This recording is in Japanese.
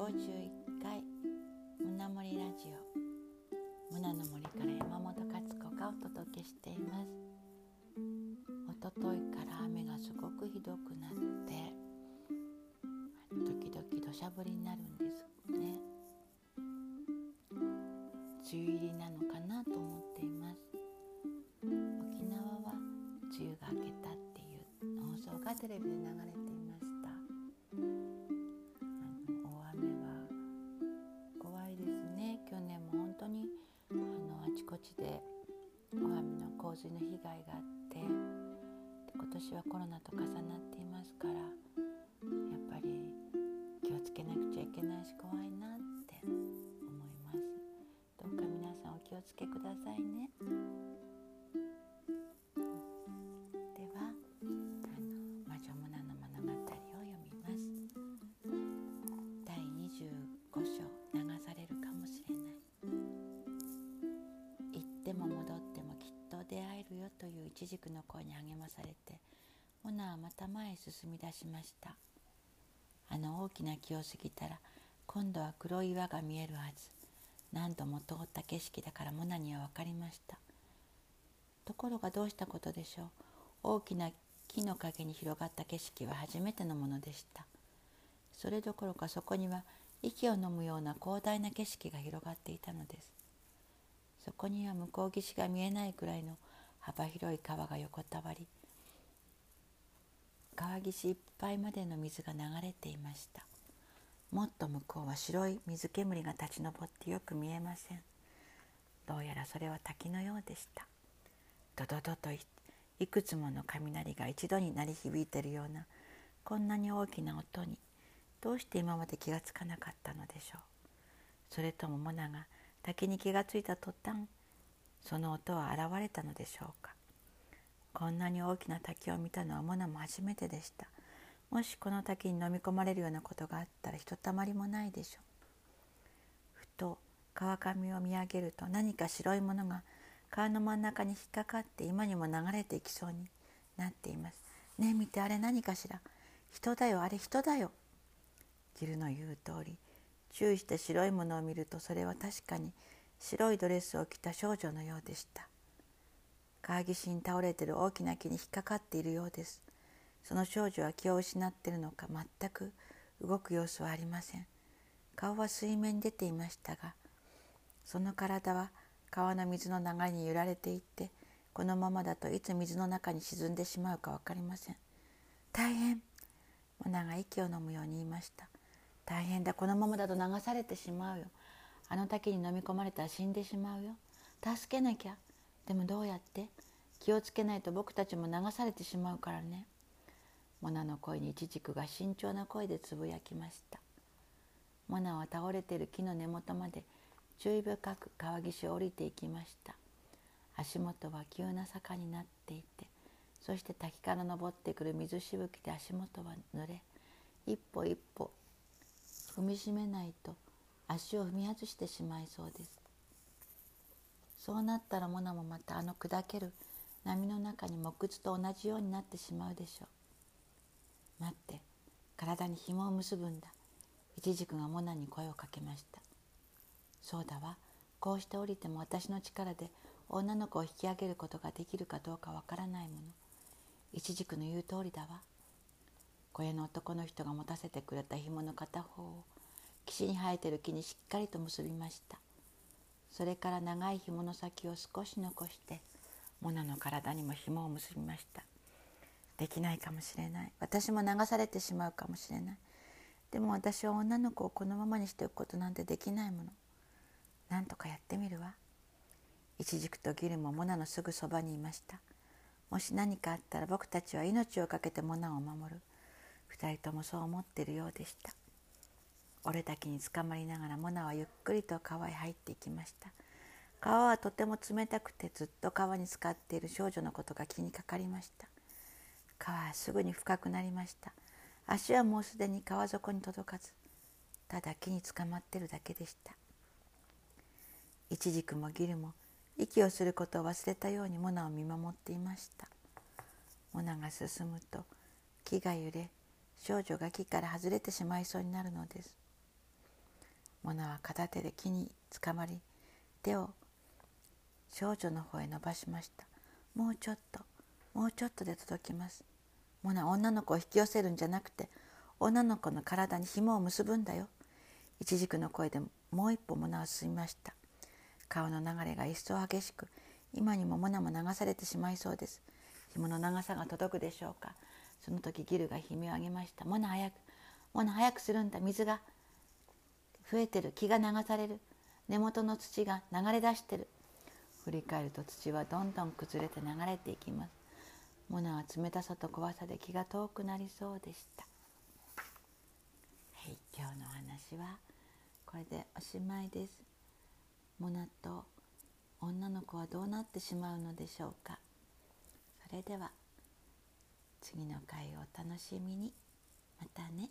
51回胸森ラジオ。胸の森から山本勝子がお届けしています。一昨日から雨がすごくひどくなって時々土砂降りになるんですね。梅雨入りなのかなと思っています。沖縄は梅雨が明けたっていう放送がテレビで流れて地で大雨の洪水の被害があって今年はコロナと重なっていますからっても戻ってもきっと出会えるよというイチジクの声に励まされてモナはまた前へ進み出しました。あの大きな木を過ぎたら今度は黒い岩が見えるはず。何度も通った景色だからモナには分かりました。ところがどうしたことでしょう。大きな木の陰に広がった景色は初めてのものでした。それどころかそこには息を飲むような広大な景色が広がっていたのです。そこには向こう岸が見えないくらいの幅広い川が横たわり川岸いっぱいまでの水が流れていました。もっと向こうは白い水煙が立ち上ってよく見えません。どうやらそれは滝のようでした。ドドドといくつもの雷が一度に鳴り響いているようなこんなに大きな音にどうして今まで気がつかなかったのでしょう。それともモナが滝に気がついた途端その音は現れたのでしょうか。こんなに大きな滝を見たのはモナも初めてでした。もしこの滝に飲み込まれるようなことがあったらひとたまりもないでしょう。ふと川上を見上げると何か白いものが川の真ん中に引っかかって今にも流れていきそうになっています。ねえ見てあれ何かしら。人だよあれ人だよ。ギルの言う通り注意して白いものを見るとそれは確かに白いドレスを着た少女のようでした。川岸に倒れている大きな木に引っかかっているようです。その少女は気を失っているのか全く動く様子はありません。顔は水面に出ていましたがその体は川の水の流れに揺られていってこのままだといつ水の中に沈んでしまうか分かりません。大変。モナが息を飲むように言いました。大変だ。このままだと流されてしまうよ。あの滝に飲み込まれたら死んでしまうよ。助けなきゃ。でもどうやって？気をつけないと僕たちも流されてしまうからね。モナの声にイチジクが慎重な声でつぶやきました。モナは倒れている木の根元まで注意深く川岸を降りていきました。足元は急な坂になっていてそして滝から登ってくる水しぶきで足元は濡れ。一歩一歩踏みしめないと足を踏み外してしまいそうです。そうなったらモナもまたあの砕ける波の中に木靴と同じようになってしまうでしょう。待って体に紐を結ぶんだ。イチジクがモナに声をかけました。そうだわ。こうして降りても私の力で女の子を引き上げることができるかどうかわからないもの。イチジクの言う通りだわ。小屋の男の人が持たせてくれた紐の片方を岸に生えてる木にしっかりと結びました。それから長い紐の先を少し残してモナの体にも紐を結びました。できないかもしれない。私も流されてしまうかもしれない。でも私は女の子をこのままにしておくことなんてできないもの。なんとかやってみるわ。イチジクとギルもモナのすぐそばにいました。もし何かあったら僕たちは命を懸けてモナを守る。二人ともそう思っているようでした。俺だけにつかまりながらモナはゆっくりと川へ入っていきました。川はとても冷たくてずっと川に浸かっている少女のことが気にかかりました。川はすぐに深くなりました。足はもうすでに川底に届かずただ木につかまってるだけでした。イチジクもギルも息をすることを忘れたようにモナを見守っていました。モナが進むと木が揺れ少女が木から外れてしまいそうになるのです。モナは片手で木につかまり手を少女の方へ伸ばしました。もうちょっともうちょっとで届きます。モナ女の子を引き寄せるんじゃなくて女の子の体に紐を結ぶんだよ。一軸の声でもう一歩モナは進みました。川の流れが一層激しく今にもモナも流されてしまいそうです。紐の長さが届くでしょうか。その時ギルが悲鳴を上げました。モナ早くモナ早くするんだ。水が増えてる。気が流される。根元の土が流れ出してる。振り返ると土はどんどん崩れて流れていきます。モナは冷たさと怖さで気が遠くなりそうでした。はい今日の話はこれでおしまいです。モナと女の子はどうなってしまうのでしょうか。それでは。次の回をお楽しみに。またね。